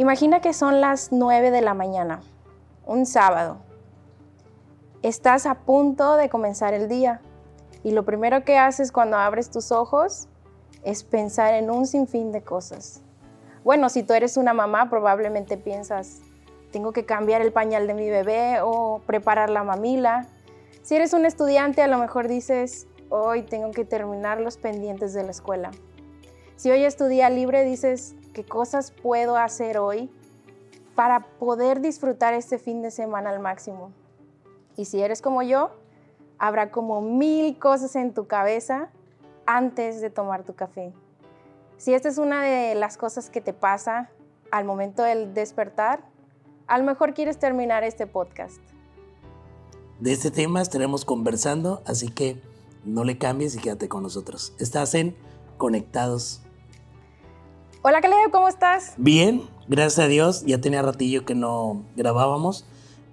Imagina que son las 9 de la mañana, un sábado. Estás a punto de comenzar el día y lo primero que haces cuando abres tus ojos es pensar en un sinfín de cosas. Bueno, si tú eres una mamá, probablemente piensas, tengo que cambiar el pañal de mi bebé o preparar la mamila. Si eres un estudiante, a lo mejor dices, hoy tengo que terminar los pendientes de la escuela. Si hoy es tu día libre, dices, ¿qué cosas puedo hacer hoy para poder disfrutar este fin de semana al máximo? Y si eres como yo, habrá como mil cosas en tu cabeza antes de tomar tu café. Si esta es una de las cosas que te pasa al momento del despertar, a lo mejor quieres terminar este podcast. De este tema estaremos conversando, así que no le cambies y quédate con nosotros. Estás en Conectados. Hola Caleb, ¿cómo estás? Bien, gracias a Dios. Ya tenía ratillo que no grabábamos,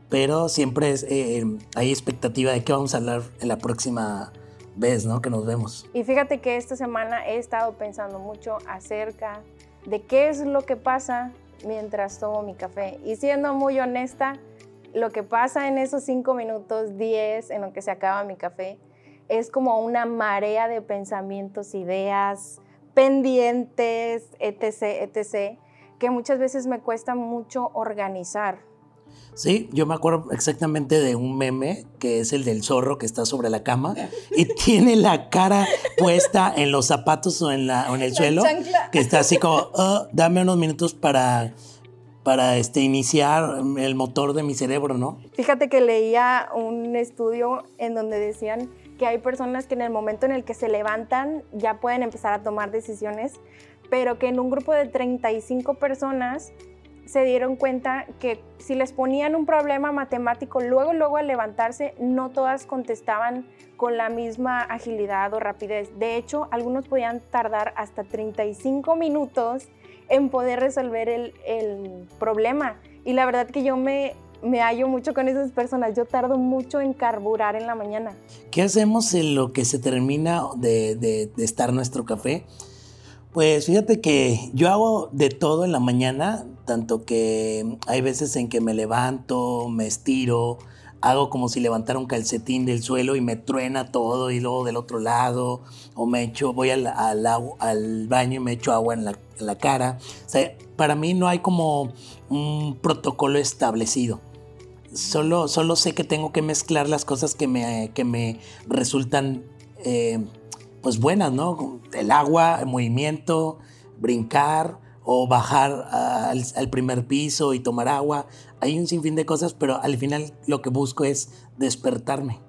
pero siempre eh, hay expectativa de qué vamos a hablar en la próxima ves, ¿no? Que nos vemos. Y fíjate que esta semana he estado pensando mucho acerca de qué es lo que pasa mientras tomo mi café. Y siendo muy honesta, lo que pasa en esos cinco minutos, diez, en lo que se acaba mi café, es como una marea de pensamientos, ideas, pendientes, etc., etc., que muchas veces me cuesta mucho organizar. Sí, yo me acuerdo exactamente de un meme que es el del zorro que está sobre la cama y tiene la cara puesta en los zapatos o en, la, en el suelo, que está así como, oh, dame unos minutos para, para este, iniciar el motor de mi cerebro, ¿no? Fíjate que leía un estudio en donde decían que hay personas que en el momento en el que se levantan ya pueden empezar a tomar decisiones, pero que en un grupo de 35 personas se dieron cuenta que si les ponían un problema matemático, luego, luego al levantarse, no todas contestaban con la misma agilidad o rapidez. De hecho, algunos podían tardar hasta 35 minutos en poder resolver el, el problema. Y la verdad que yo me, me hallo mucho con esas personas. Yo tardo mucho en carburar en la mañana. ¿Qué hacemos en lo que se termina de, de, de estar nuestro café? Pues fíjate que yo hago de todo en la mañana, tanto que hay veces en que me levanto, me estiro, hago como si levantara un calcetín del suelo y me truena todo y luego del otro lado, o me echo, voy al, al, baño y me echo agua en la, cara. O sea, para mí no hay como un protocolo establecido. Solo, solo sé que tengo que mezclar las cosas que me, que me resultan eh, pues buenas, ¿no? El agua, el movimiento, brincar o bajar al, primer piso y tomar agua. Hay un sinfín de cosas, pero al final lo que busco es despertarme.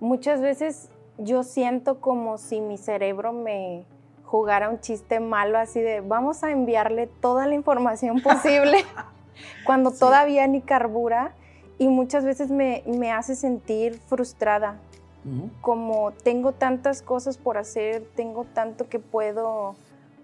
Muchas veces yo siento como si mi cerebro me jugara un chiste malo así de vamos a enviarle toda la información posible cuando todavía ni carbura y muchas veces me, me hace sentir frustrada como tengo tantas cosas por hacer, tengo tanto que puedo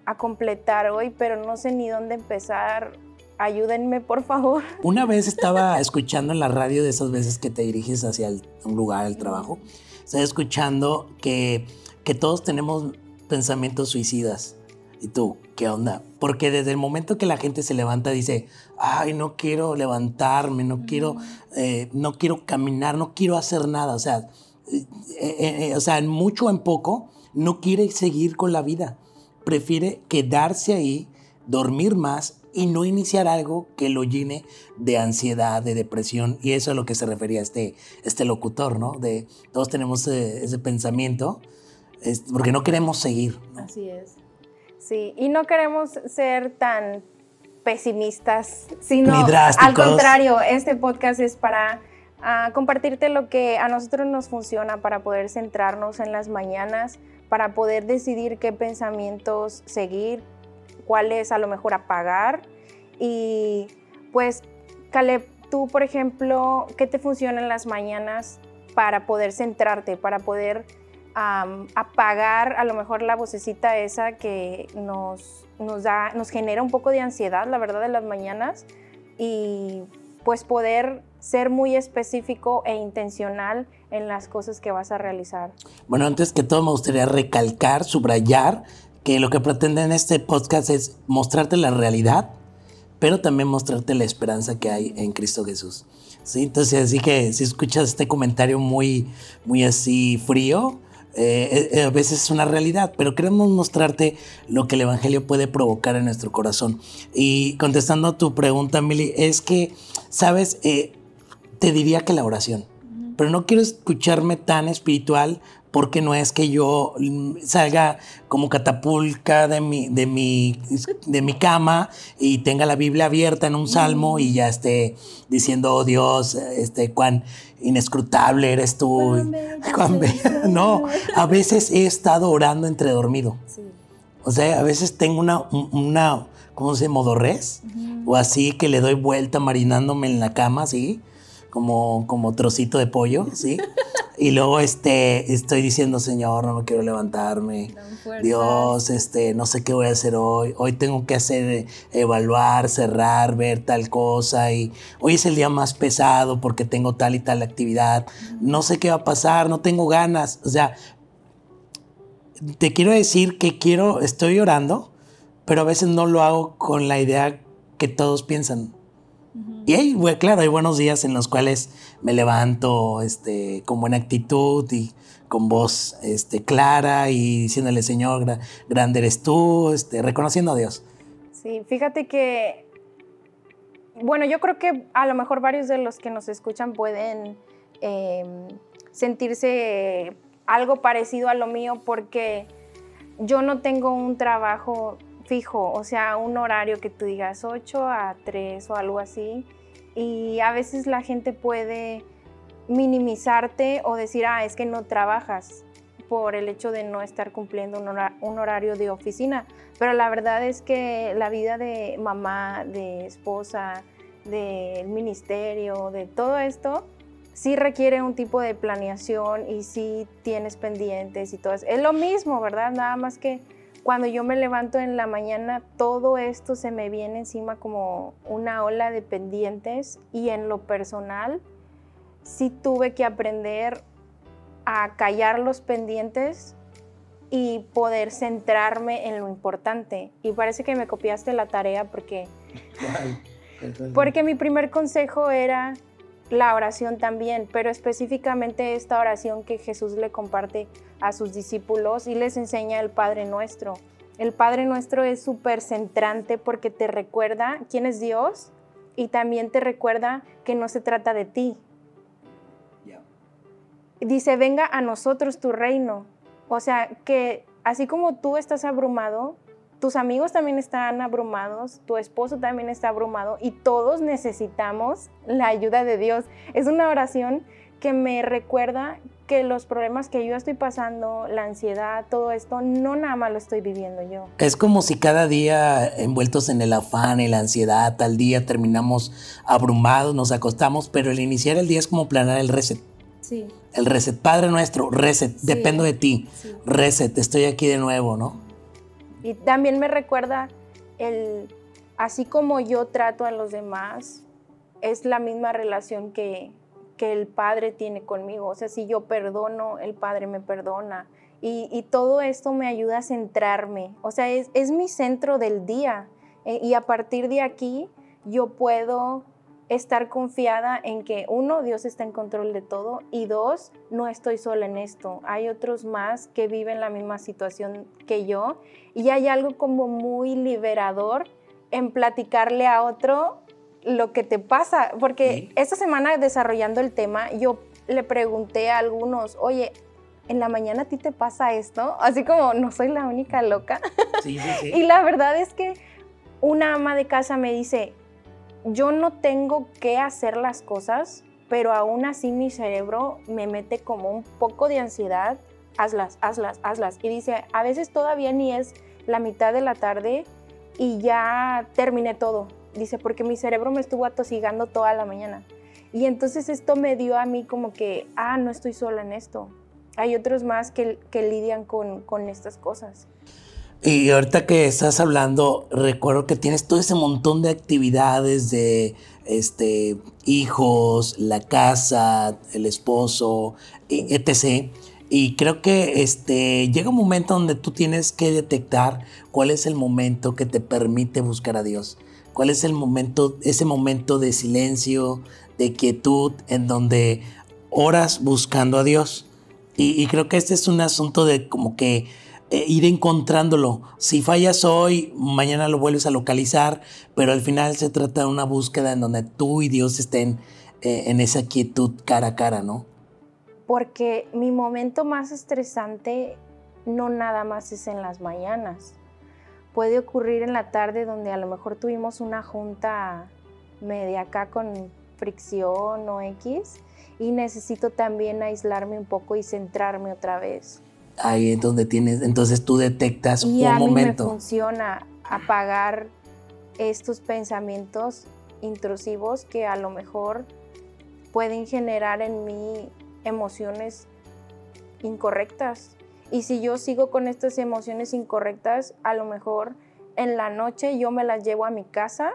a completar hoy, pero no sé ni dónde empezar. Ayúdenme, por favor. Una vez estaba escuchando en la radio de esas veces que te diriges hacia un lugar, al trabajo, estaba escuchando que, que todos tenemos pensamientos suicidas. ¿Y tú, qué onda? Porque desde el momento que la gente se levanta dice, ay, no quiero levantarme, no quiero, eh, no quiero caminar, no quiero hacer nada. O sea, eh, eh, o sea, en mucho o en poco, no quiere seguir con la vida. Prefiere quedarse ahí, dormir más y no iniciar algo que lo llene de ansiedad, de depresión. Y eso es a lo que se refería este, este locutor, ¿no? De todos tenemos ese, pensamiento porque no queremos seguir. Así es. Sí, y no queremos ser tan pesimistas, sino al contrario, este podcast es para a compartirte lo que a nosotros nos funciona para poder centrarnos en las mañanas, para poder decidir qué pensamientos seguir, cuáles a lo mejor apagar. Y pues, Caleb, tú, por ejemplo, ¿qué te funciona en las mañanas para poder centrarte, para poder apagar a lo mejor la vocecita esa que nos, nos, da, nos genera un poco de ansiedad, la verdad, en las mañanas? Y pues poder ser muy específico e intencional en las cosas que vas a realizar. Bueno, antes que todo me gustaría recalcar, subrayar que lo que pretende en este podcast es mostrarte la realidad, pero también mostrarte la esperanza que hay en Cristo Jesús. ¿sí? Entonces, así que si escuchas este comentario muy, muy así frío, eh, eh, a veces es una realidad, pero queremos mostrarte lo que el Evangelio puede provocar en nuestro corazón. Y contestando a tu pregunta, Mili, es que, sabes, eh, te diría que la oración, pero no quiero escucharme tan espiritual porque no es que yo salga como catapulca de mi, de mi, de mi cama y tenga la Biblia abierta en un salmo y ya esté diciendo, oh Dios, este, cuán inescrutable eres tú. no, a veces he estado orando entre dormido. O sea, a veces tengo una, una ¿cómo se llama? Modorres. O así que le doy vuelta marinándome en la cama, así, como, como trocito de pollo, ¿sí? Y luego este, estoy diciendo, Señor, no me quiero levantarme. Dios, este, no sé qué voy a hacer hoy. Hoy tengo que hacer, evaluar, cerrar, ver tal cosa. Y hoy es el día más pesado porque tengo tal y tal actividad. No sé qué va a pasar, no tengo ganas. O sea, te quiero decir que quiero, estoy orando, pero a veces no lo hago con la idea que todos piensan. Y hay, claro, hay buenos días en los cuales me levanto este, con buena actitud y con voz este, clara y diciéndole, Señor, grande eres tú, este, reconociendo a Dios. Sí, fíjate que, bueno, yo creo que a lo mejor varios de los que nos escuchan pueden em, sentirse algo parecido a lo mío porque yo no tengo un trabajo fijo, o sea, un horario que tú digas 8 a 3 o algo así y a veces la gente puede minimizarte o decir, ah, es que no trabajas por el hecho de no estar cumpliendo un, horario de oficina. Pero la verdad es que la vida de mamá, de esposa, del ministerio, de todo esto, sí requiere un tipo de planeación y sí tienes pendientes y todo eso. Es lo mismo, ¿verdad? Nada más que cuando yo me levanto en la mañana, todo esto se me viene encima como una ola de pendientes y en lo personal sí tuve que aprender a callar los pendientes y poder centrarme en lo importante. Y parece que me copiaste la tarea porque, porque mi primer consejo era la oración también, pero específicamente esta oración que Jesús le comparte a sus discípulos y les enseña el Padre Nuestro. El Padre Nuestro es súper centrante porque te recuerda quién es Dios y también te recuerda que no se trata de ti. Dice, venga a nosotros tu reino. O sea, que así como tú estás abrumado, tus amigos también están abrumados, tu esposo también está abrumado y todos necesitamos la ayuda de Dios. Es una oración que me recuerda que los problemas que yo estoy pasando, la ansiedad, todo esto, no nada más lo estoy viviendo yo. Es como si cada día envueltos en el afán y la ansiedad, tal día terminamos abrumados, nos acostamos, pero el iniciar el día es como planear el reset. Sí. El reset, Padre nuestro, reset, dependo de ti, reset, estoy aquí de nuevo, ¿no? Y también me recuerda el, así como yo trato a los demás, es la misma relación que, que el Padre tiene conmigo. O sea, si yo perdono, el Padre me perdona. Y, todo esto me ayuda a centrarme. O sea, es, es mi centro del día. E, y a partir de aquí yo puedo estar confiada en que uno, Dios está en control de todo y dos, no estoy sola en esto. Hay otros más que viven la misma situación que yo y hay algo como muy liberador en platicarle a otro lo que te pasa, porque esta semana desarrollando el tema, yo le pregunté a algunos, oye, en la mañana a ti te pasa esto, así como no soy la única loca. Sí, sí, sí. y la verdad es que una ama de casa me dice, yo no tengo que hacer las cosas, pero aún así mi cerebro me mete como un poco de ansiedad, hazlas, hazlas, hazlas. Y dice, a veces todavía ni es la mitad de la tarde y ya terminé todo. Dice, porque mi cerebro me estuvo atosigando toda la mañana. Y entonces esto me dio a mí como que, ah, no estoy sola en esto. Hay otros más que, que lidian con, con estas cosas. Y ahorita que estás hablando, recuerdo que tienes todo ese montón de actividades de este, hijos, la casa, el esposo, etc. Y creo que este, llega un momento donde tú tienes que detectar cuál es el momento que te permite buscar a Dios. ¿Cuál es el momento, ese momento de silencio, de quietud, en donde oras buscando a Dios? Y, creo que este es un asunto de como que eh, ir encontrándolo. Si fallas hoy, mañana lo vuelves a localizar, pero al final se trata de una búsqueda en donde tú y Dios estén eh, en esa quietud cara a cara, ¿no? Porque mi momento más estresante no nada más es en las mañanas. Puede ocurrir en la tarde donde a lo mejor tuvimos una junta media acá con fricción o X y necesito también aislarme un poco y centrarme otra vez. Ahí es donde tienes, entonces tú detectas y un a mí momento. me funciona apagar estos pensamientos intrusivos que a lo mejor pueden generar en mí emociones incorrectas. Y si yo sigo con estas emociones incorrectas, a lo mejor en la noche yo me las llevo a mi casa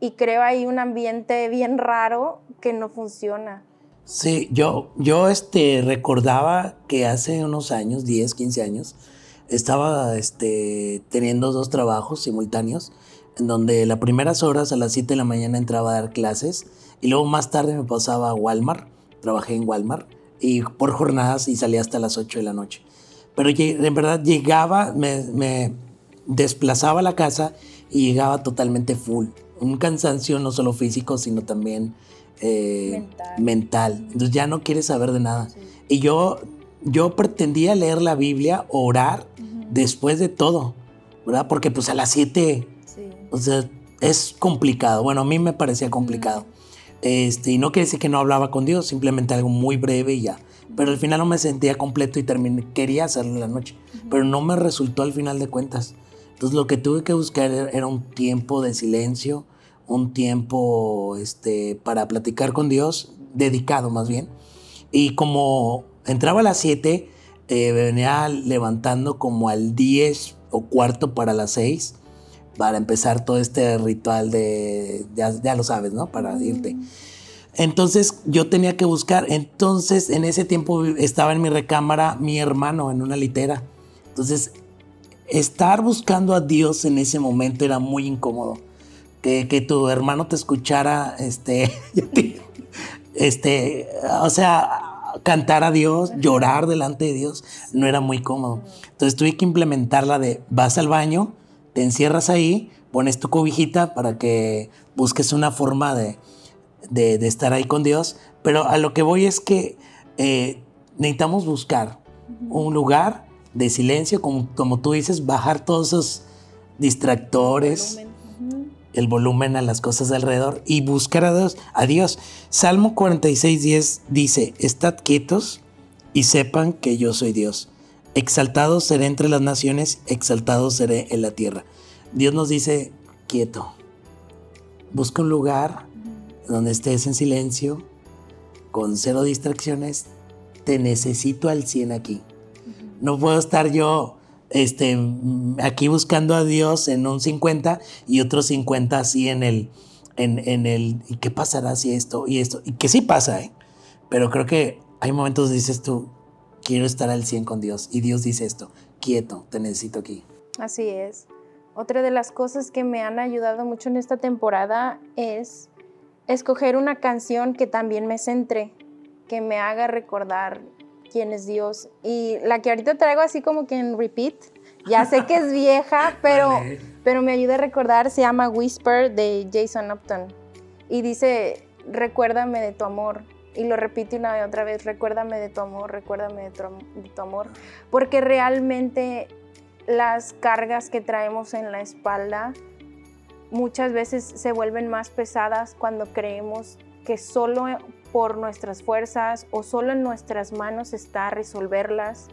y creo ahí un ambiente bien raro que no funciona. Sí, yo, yo este, recordaba que hace unos años, 10, 15 años, estaba este, teniendo dos trabajos simultáneos, en donde las primeras horas a las 7 de la mañana entraba a dar clases y luego más tarde me pasaba a Walmart, trabajé en Walmart y por jornadas y salía hasta las 8 de la noche. Pero en verdad llegaba, me, me desplazaba a la casa y llegaba totalmente full. Un cansancio no solo físico, sino también eh, mental. Entonces ya no quieres saber de nada. Y yo, yo pretendía leer la Biblia, orar después de todo, ¿verdad? Porque pues a las 7, o sea, es complicado. Bueno, a mí me parecía complicado. Este, y no quiere decir que no hablaba con Dios, simplemente algo muy breve y ya. Pero al final no me sentía completo y terminé, quería hacerlo en la noche, pero no me resultó al final de cuentas. Entonces lo que tuve que buscar era un tiempo de silencio, un tiempo este, para platicar con Dios, dedicado más bien. Y como entraba a las 7, eh, venía levantando como al 10 o cuarto para las 6 para empezar todo este ritual de, ya, lo sabes, ¿no? Para irte. Entonces yo tenía que buscar, entonces en ese tiempo estaba en mi recámara mi hermano en una litera. Entonces estar buscando a Dios en ese momento era muy incómodo. Que, que tu hermano te escuchara, este, este, o sea, cantar a Dios, llorar delante de Dios, no era muy cómodo. Entonces tuve que implementar la de vas al baño, te encierras ahí, pones tu cobijita para que busques una forma de, de, estar ahí con Dios. Pero a lo que voy es que eh, necesitamos buscar un lugar de silencio, como, como tú dices, bajar todos esos distractores, el volumen a las cosas alrededor y buscar a Dios. A Dios. Salmo 46, 10 dice, estad quietos y sepan que yo soy Dios. Exaltado seré entre las naciones, exaltado seré en la tierra. Dios nos dice, quieto. Busca un lugar donde estés en silencio, con cero distracciones. Te necesito al 100 aquí. No puedo estar yo este, aquí buscando a Dios en un 50 y otro 50 así en el, en, en el, ¿y qué pasará si esto y esto? Y que sí pasa, ¿eh? Pero creo que hay momentos dices tú, quiero estar al 100 con Dios. Y Dios dice esto, quieto, te necesito aquí. Así es. Otra de las cosas que me han ayudado mucho en esta temporada es escoger una canción que también me centre, que me haga recordar quién es Dios. Y la que ahorita traigo así como que en repeat, ya sé que es vieja, pero, pero me ayuda a recordar, se llama Whisper de Jason Upton. Y dice, recuérdame de tu amor, y lo repite una y otra vez, recuérdame de tu amor, recuérdame de tu, amor, porque realmente las cargas que traemos en la espalda muchas veces se vuelven más pesadas cuando creemos que solo por nuestras fuerzas o solo en nuestras manos está resolverlas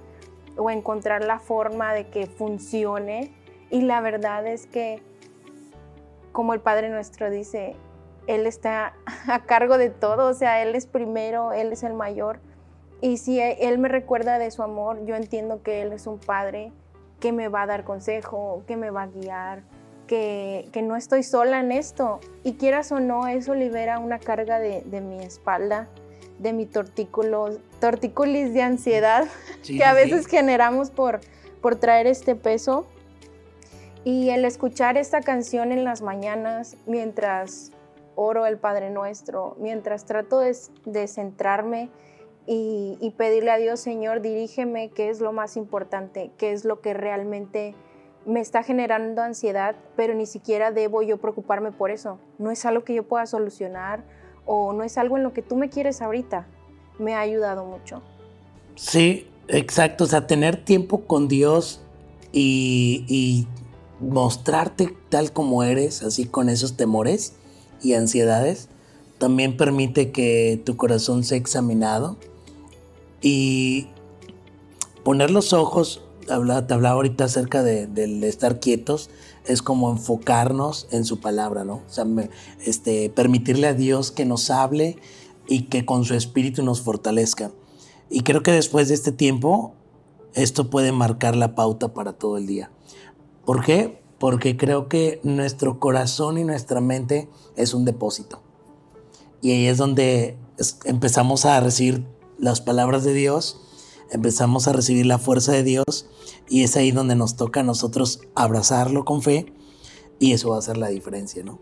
o encontrar la forma de que funcione. Y la verdad es que, como el Padre nuestro dice, él está a cargo de todo, o sea, Él es primero, Él es el mayor. Y si Él me recuerda de su amor, yo entiendo que Él es un padre que me va a dar consejo, que me va a guiar, que, que no estoy sola en esto. Y quieras o no, eso libera una carga de, de mi espalda, de mi tortículo, tortícolis de ansiedad que a veces generamos por, por traer este peso. Y el escuchar esta canción en las mañanas, mientras oro el Padre Nuestro, mientras trato de, centrarme y, y, pedirle a Dios, Señor, dirígeme qué es lo más importante, qué es lo que realmente me está generando ansiedad, pero ni siquiera debo yo preocuparme por eso. No es algo que yo pueda solucionar o no es algo en lo que tú me quieres ahorita. Me ha ayudado mucho. Sí, exacto. O sea, tener tiempo con Dios y, y mostrarte tal como eres, así con esos temores y ansiedades, también permite que tu corazón sea examinado y poner los ojos, te hablaba ahorita acerca de, del estar quietos, es como enfocarnos en su palabra, ¿no? O sea, este, permitirle a Dios que nos hable y que con su espíritu nos fortalezca. Y creo que después de este tiempo, esto puede marcar la pauta para todo el día. ¿Por qué? Porque creo que nuestro corazón y nuestra mente es un depósito. Y ahí es donde empezamos a recibir las palabras de Dios, empezamos a recibir la fuerza de Dios y es ahí donde nos toca a nosotros abrazarlo con fe y eso va a hacer la diferencia, ¿no?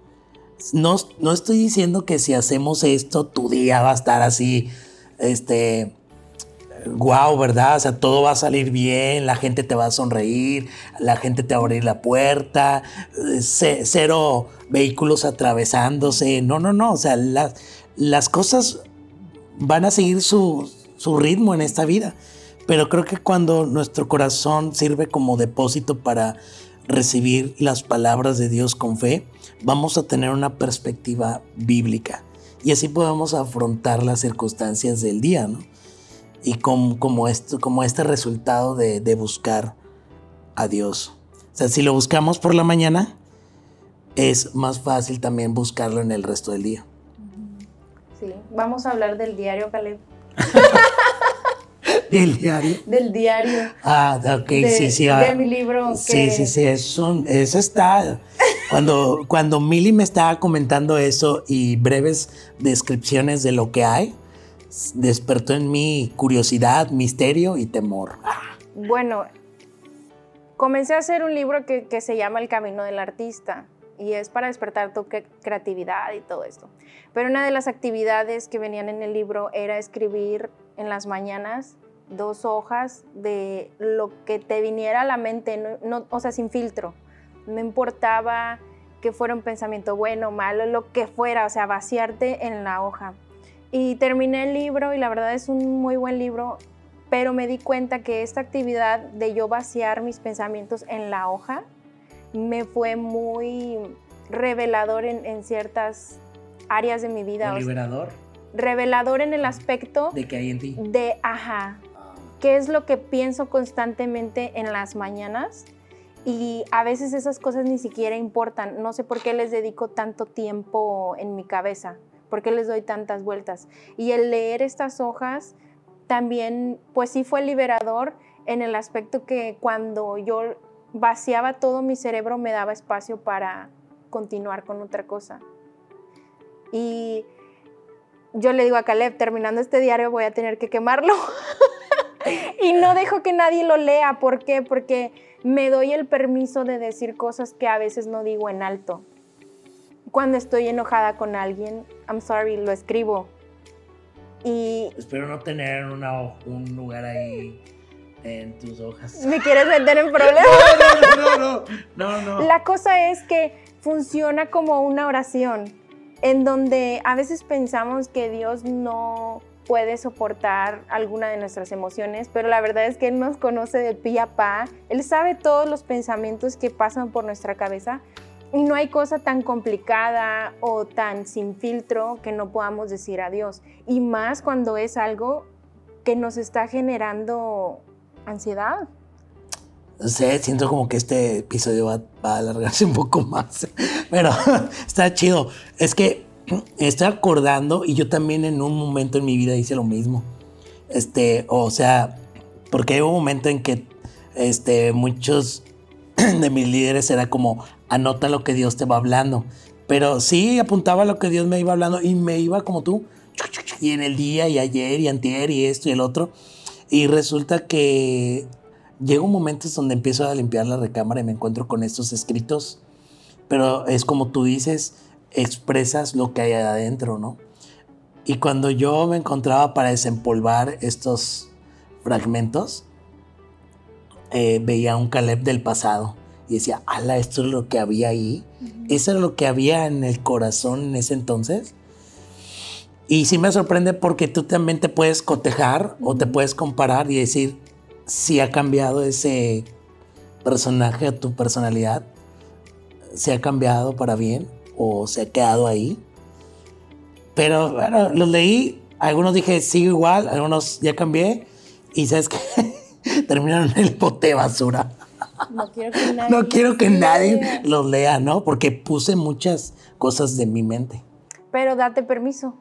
No, no estoy diciendo que si hacemos esto tu día va a estar así, este, wow, ¿verdad? O sea, todo va a salir bien, la gente te va a sonreír, la gente te va a abrir la puerta, cero vehículos atravesándose. No, no, no. O sea, las, las cosas van a seguir su, su ritmo en esta vida. Pero creo que cuando nuestro corazón sirve como depósito para recibir las palabras de Dios con fe, vamos a tener una perspectiva bíblica. Y así podemos afrontar las circunstancias del día, ¿no? y como, esto, como este resultado de, buscar a Dios. O sea, si lo buscamos por la mañana, es más fácil también buscarlo en el resto del día. Sí, vamos a hablar del diario, Caleb. ¿Del diario? Del diario. Ah, ok, sí, sí. Ah. de mi libro. Sí, sí, sí, eso, eso está. Cuando, cuando Mili me estaba comentando eso y breves descripciones de lo que hay, despertó en mí curiosidad, misterio y temor. Bueno, comencé a hacer un libro que, se llama El Camino del Artista y es para despertar tu creatividad y todo esto. Pero una de las actividades que venían en el libro era escribir en las mañanas dos hojas de lo que te viniera a la mente, no, o sea, sin filtro. No importaba que fuera un pensamiento bueno, malo, lo que fuera, o sea, vaciarte en la hoja. Y terminé el libro y la verdad es un muy buen libro, pero me di cuenta que esta actividad de yo vaciar mis pensamientos en la hoja me fue muy revelador en, ciertas áreas de mi vida. ¿Liberador? revelador en el aspecto... De que hay en ti. De, ajá, qué es lo que pienso constantemente en las mañanas y a veces esas cosas ni siquiera importan. No sé por qué les dedico tanto tiempo en mi cabeza. ¿Por qué les doy tantas vueltas? Y el leer estas hojas también, pues sí fue liberador en el aspecto que cuando yo vaciaba todo mi cerebro me daba espacio para continuar con otra cosa. Y yo le digo a Caleb, terminando este diario voy a tener que quemarlo. y no dejo que nadie lo lea. ¿Por qué? Porque me doy el permiso de decir cosas que a veces no digo en alto cuando estoy enojada con alguien, I'm sorry, lo escribo. Y espero no tener un lugar ahí en tus hojas. ¿Me quieres meter en problemas? No, no, no, no, no, La cosa es que funciona como una oración en donde a veces pensamos que Dios no puede soportar alguna de nuestras emociones, pero la verdad es que Él nos conoce de pie a pa, Él sabe todos los pensamientos que pasan por nuestra cabeza, y no hay cosa tan complicada o tan sin filtro que no podamos decir adiós. Y más cuando es algo que nos está generando ansiedad. No sé, siento como que este episodio va, a alargarse un poco más. Pero está chido. Es que estoy acordando y yo también en un momento en mi vida hice lo mismo. Este, o sea, porque hay un momento en que este, muchos de mis líderes era como, anota lo que Dios te va hablando. Pero sí, apuntaba lo que Dios me iba hablando y me iba como tú, y en el día y ayer y antier y esto y el otro. Y resulta que llego momentos donde empiezo a limpiar la recámara y me encuentro con estos escritos, pero es como tú dices, expresas lo que hay adentro, ¿no? Y cuando yo me encontraba para desempolvar estos fragmentos, eh, veía un Caleb del pasado y decía, ala, esto es lo que había ahí. Eso es lo que había en el corazón en ese entonces. Y sí me sorprende porque tú también te puedes cotejar o te puedes comparar y decir si ha cambiado ese personaje o tu personalidad, se ha cambiado para bien o se ha quedado ahí. Pero bueno, los leí, algunos dije sigo igual, algunos ya cambié y sabes que terminaron en el bote de basura. No quiero que nadie, no quiero que nadie los lea, ¿no? Porque puse muchas cosas de mi mente. Pero date permiso.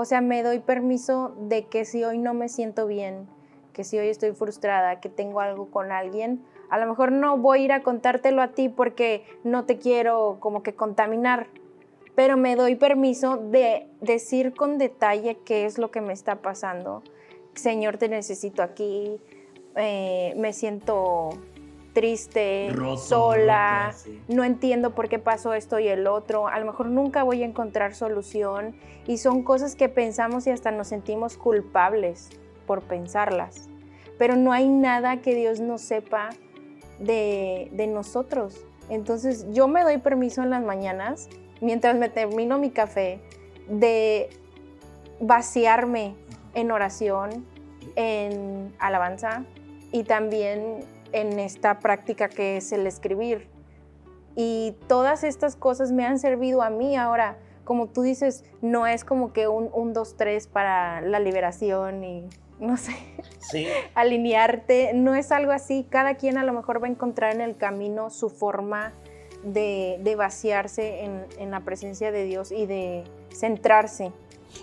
O sea, me doy permiso de que si hoy no me siento bien, que si hoy estoy frustrada, que tengo algo con alguien, a lo mejor no voy a ir a contártelo a ti porque no te quiero como que contaminar, pero me doy permiso de decir con detalle qué es lo que me está pasando. Señor, te necesito aquí, eh, me siento triste, sola, no entiendo por qué pasó esto y el otro, a lo mejor nunca voy a encontrar solución. Y son cosas que pensamos y hasta nos sentimos culpables por pensarlas, pero no hay nada que Dios no sepa de, de nosotros. Entonces yo me doy permiso en las mañanas, mientras me termino mi café, de vaciarme en oración, en alabanza y también en esta práctica que es el escribir. Y todas estas cosas me han servido a mí ahora. Como tú dices, no es como que un 1, 2, 3 para la liberación y no sé, alinearte. No es algo así. Cada quien a lo mejor va a encontrar en el camino su forma de, vaciarse en, en la presencia de Dios y de centrarse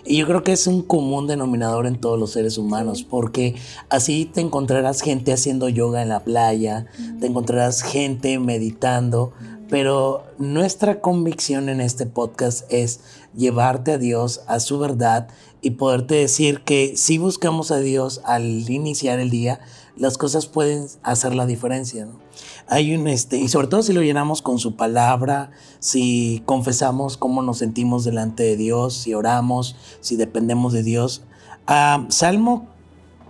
y yo creo que es un común denominador en todos los seres humanos, porque así te encontrarás gente haciendo yoga en la playa, te encontrarás gente meditando, pero nuestra convicción en este podcast es llevarte a Dios, a su verdad y poderte decir que si buscamos a Dios al iniciar el día, las cosas pueden hacer la diferencia. Hay un este, y sobre todo si lo llenamos con su palabra, si confesamos cómo nos sentimos delante de Dios, si oramos, si dependemos de Dios. Ah, Salmo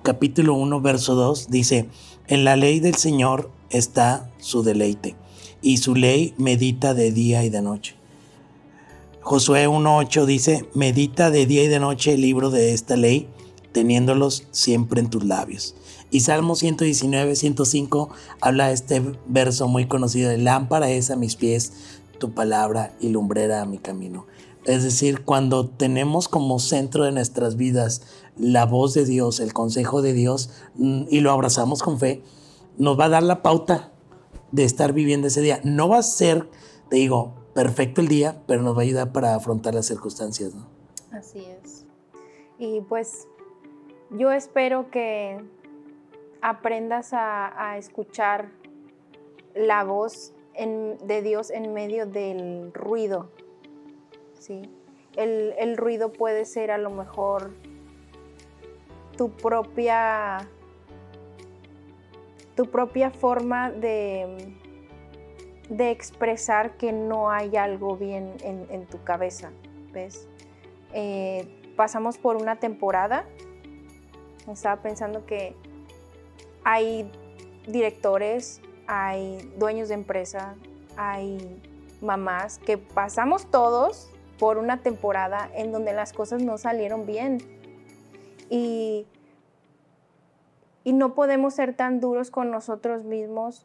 capítulo 1, verso 2 dice, en la ley del Señor está su deleite, y su ley medita de día y de noche. Josué 1.8 dice, medita de día y de noche el libro de esta ley, teniéndolos siempre en tus labios. Y Salmo 119, 105 habla de este verso muy conocido de lámpara es a mis pies tu palabra y lumbrera a mi camino. Es decir, cuando tenemos como centro de nuestras vidas la voz de Dios, el consejo de Dios, mm, y lo abrazamos con fe, nos va a dar la pauta de estar viviendo ese día. No va a ser, te digo, perfecto el día, pero nos va a ayudar para afrontar las circunstancias. ¿no? Así es. Y pues yo espero que aprendas a, escuchar la voz de Dios en medio del ruido. ¿sí? El, ruido puede ser a lo mejor tu propia, tu propia forma de, de expresar que no hay algo bien en, tu cabeza. ¿Ves? Eh, pasamos por una temporada. Estaba pensando que hay directores, hay dueños de empresa, hay mamás que pasamos todos por una temporada en donde las cosas no salieron bien. Y, y no podemos ser tan duros con nosotros mismos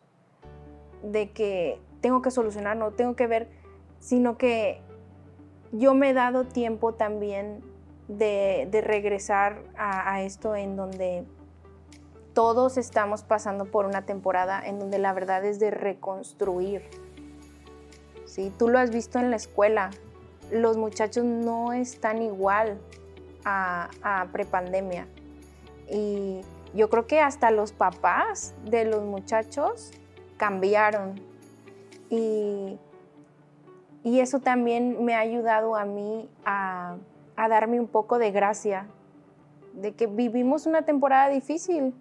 de que tengo que solucionar, no tengo que ver, sino que yo me he dado tiempo también de, regresar a, a esto en donde todos estamos pasando por una temporada en donde la verdad es de reconstruir. ¿sí? Tú lo has visto en la escuela, los muchachos no están igual a, a prepandemia. Y yo creo que hasta los papás de los muchachos cambiaron. Y, y eso también me ha ayudado a mí a, a darme un poco de gracia, de que vivimos una temporada difícil,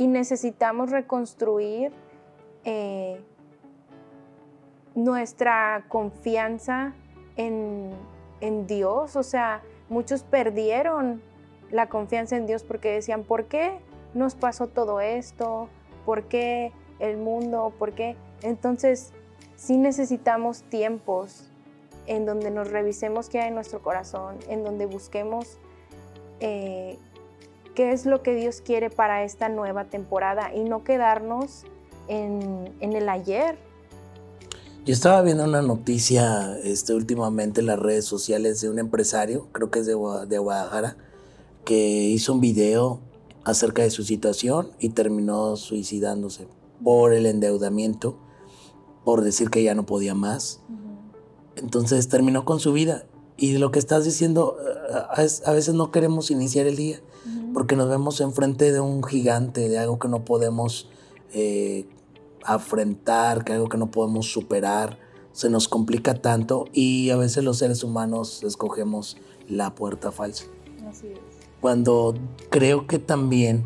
y necesitamos reconstruir eh, nuestra confianza en, en Dios. O sea, muchos perdieron la confianza en Dios porque decían, ¿por qué nos pasó todo esto? ¿Por qué el mundo? ¿Por qué? Entonces, sí necesitamos tiempos en donde nos revisemos qué hay en nuestro corazón, en donde busquemos eh, qué es lo que Dios quiere para esta nueva temporada y no quedarnos en, el ayer. Yo estaba viendo una noticia este, últimamente en las redes sociales de un empresario, creo que es de, de Guadalajara, que hizo un video acerca de su situación y terminó suicidándose por el endeudamiento, por decir que ya no podía más. Entonces terminó con su vida. Y lo que estás diciendo, eh, a veces no queremos iniciar el día porque nos vemos enfrente de un gigante, de algo que no podemos eh, afrontar, que algo que no podemos superar. Se nos complica tanto y a veces los seres humanos escogemos la puerta falsa. Así es. Cuando creo que también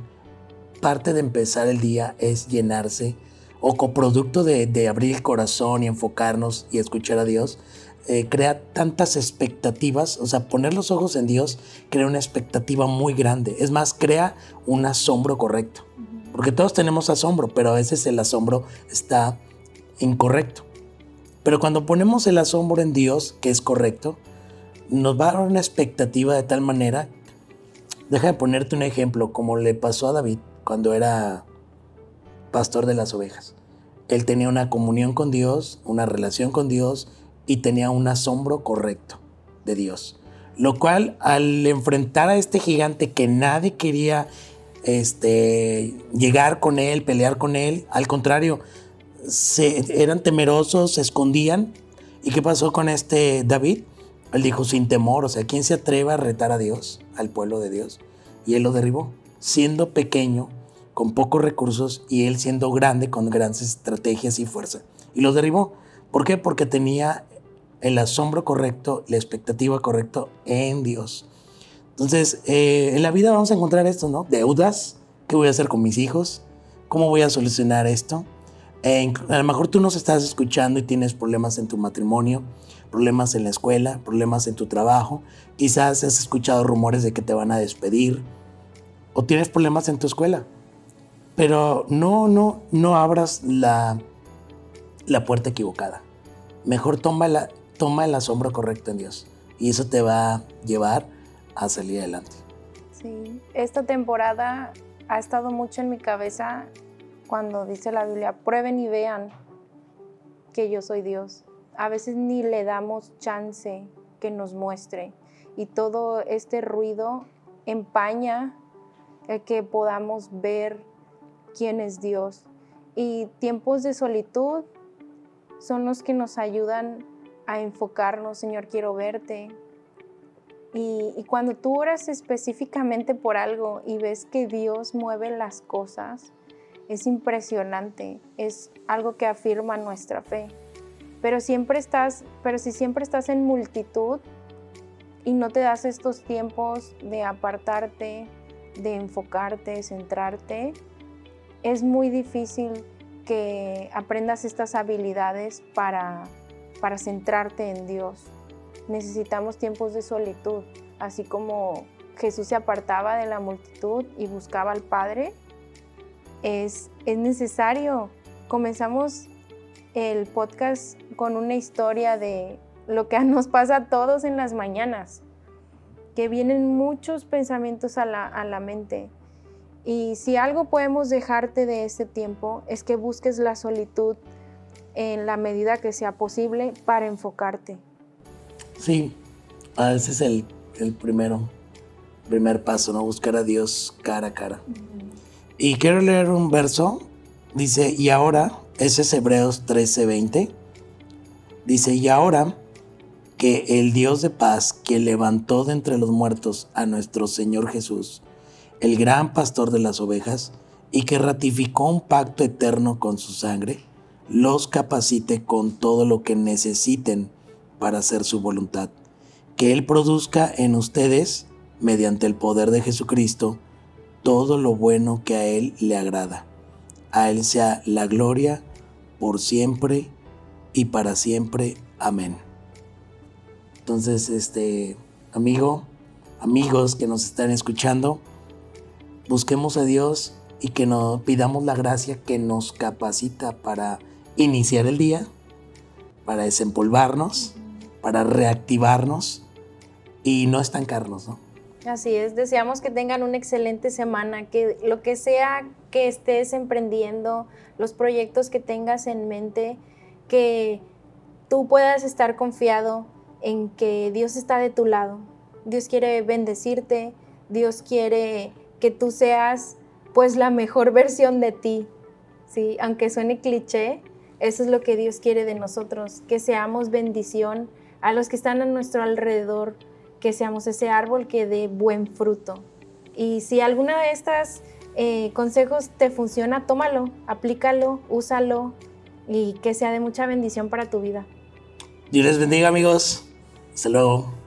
parte de empezar el día es llenarse o coproducto de, de abrir el corazón y enfocarnos y escuchar a Dios, eh, crea tantas expectativas, o sea, poner los ojos en Dios crea una expectativa muy grande. Es más, crea un asombro correcto. Porque todos tenemos asombro, pero a veces el asombro está incorrecto. Pero cuando ponemos el asombro en Dios, que es correcto, nos va a dar una expectativa de tal manera. Deja de ponerte un ejemplo, como le pasó a David cuando era pastor de las ovejas. Él tenía una comunión con Dios, una relación con Dios, y tenía un asombro correcto de Dios. Lo cual al enfrentar a este gigante que nadie quería este, llegar con él, pelear con él, al contrario, se, eran temerosos, se escondían. ¿Y qué pasó con este David? Él dijo sin temor, o sea, ¿quién se atreve a retar a Dios, al pueblo de Dios? Y él lo derribó, siendo pequeño, con pocos recursos, y él siendo grande, con grandes estrategias y fuerza. Y lo derribó. ¿Por qué? Porque tenía el asombro correcto, la expectativa correcta en Dios. Entonces, eh, en la vida vamos a encontrar esto, ¿no? Deudas, ¿qué voy a hacer con mis hijos? ¿Cómo voy a solucionar esto? a lo mejor tú nos estás escuchando y tienes problemas en tu matrimonio, problemas en la escuela, problemas en tu trabajo, quizás has escuchado rumores de que te van a despedir o tienes problemas en tu escuela. Pero no, no, no abras la, la puerta equivocada. Mejor toma la, toma el asombro correcto en Dios y eso te va a llevar a salir adelante. Sí, esta temporada ha estado mucho en mi cabeza cuando dice la Biblia, prueben y vean que yo soy Dios. A veces ni le damos chance que nos muestre y todo este ruido empaña el que podamos ver quién es Dios. Y tiempos de solitud son los que nos ayudan a enfocarnos, Señor, quiero verte. Y, cuando tú oras específicamente por algo y ves que Dios mueve las cosas, es impresionante, es algo que afirma nuestra fe. Pero siempre estás, pero si siempre estás en multitud y no te das estos tiempos de apartarte, de enfocarte, centrarte, es muy difícil que aprendas estas habilidades para para centrarte en Dios. Necesitamos tiempos de solitud, así como Jesús se apartaba de la multitud y buscaba al Padre. Es, es necesario. Comenzamos el podcast con una historia de lo que nos pasa a todos en las mañanas, que vienen muchos pensamientos a la, a la mente. Y si algo podemos dejarte de este tiempo es que busques la solitud en la medida que sea posible para enfocarte. Sí, ese es el, el primero, primer paso, ¿no? Buscar a Dios cara a cara. Y quiero leer un verso, dice, y ahora, ese es Hebreos 13:20, dice, y ahora que el Dios de paz, que levantó de entre los muertos a nuestro Señor Jesús, el gran pastor de las ovejas, y que ratificó un pacto eterno con su sangre, los capacite con todo lo que necesiten para hacer su voluntad. Que Él produzca en ustedes, mediante el poder de Jesucristo, todo lo bueno que a Él le agrada. A Él sea la gloria por siempre y para siempre. Amén. Entonces, este amigo, amigos que nos están escuchando, busquemos a Dios y que nos pidamos la gracia que nos capacita para iniciar el día, para desempolvarnos, para reactivarnos y no estancarnos, ¿no? Así es, deseamos que tengan una excelente semana, que lo que sea que estés emprendiendo, los proyectos que tengas en mente, que tú puedas estar confiado en que Dios está de tu lado. Dios quiere bendecirte, Dios quiere que tú seas pues la mejor versión de ti. Sí, aunque suene cliché, eso es lo que Dios quiere de nosotros, que seamos bendición a los que están a nuestro alrededor, que seamos ese árbol que dé buen fruto. Y si alguna de estas eh, consejos te funciona, tómalo, aplícalo, úsalo y que sea de mucha bendición para tu vida. Dios les bendiga amigos. Hasta luego.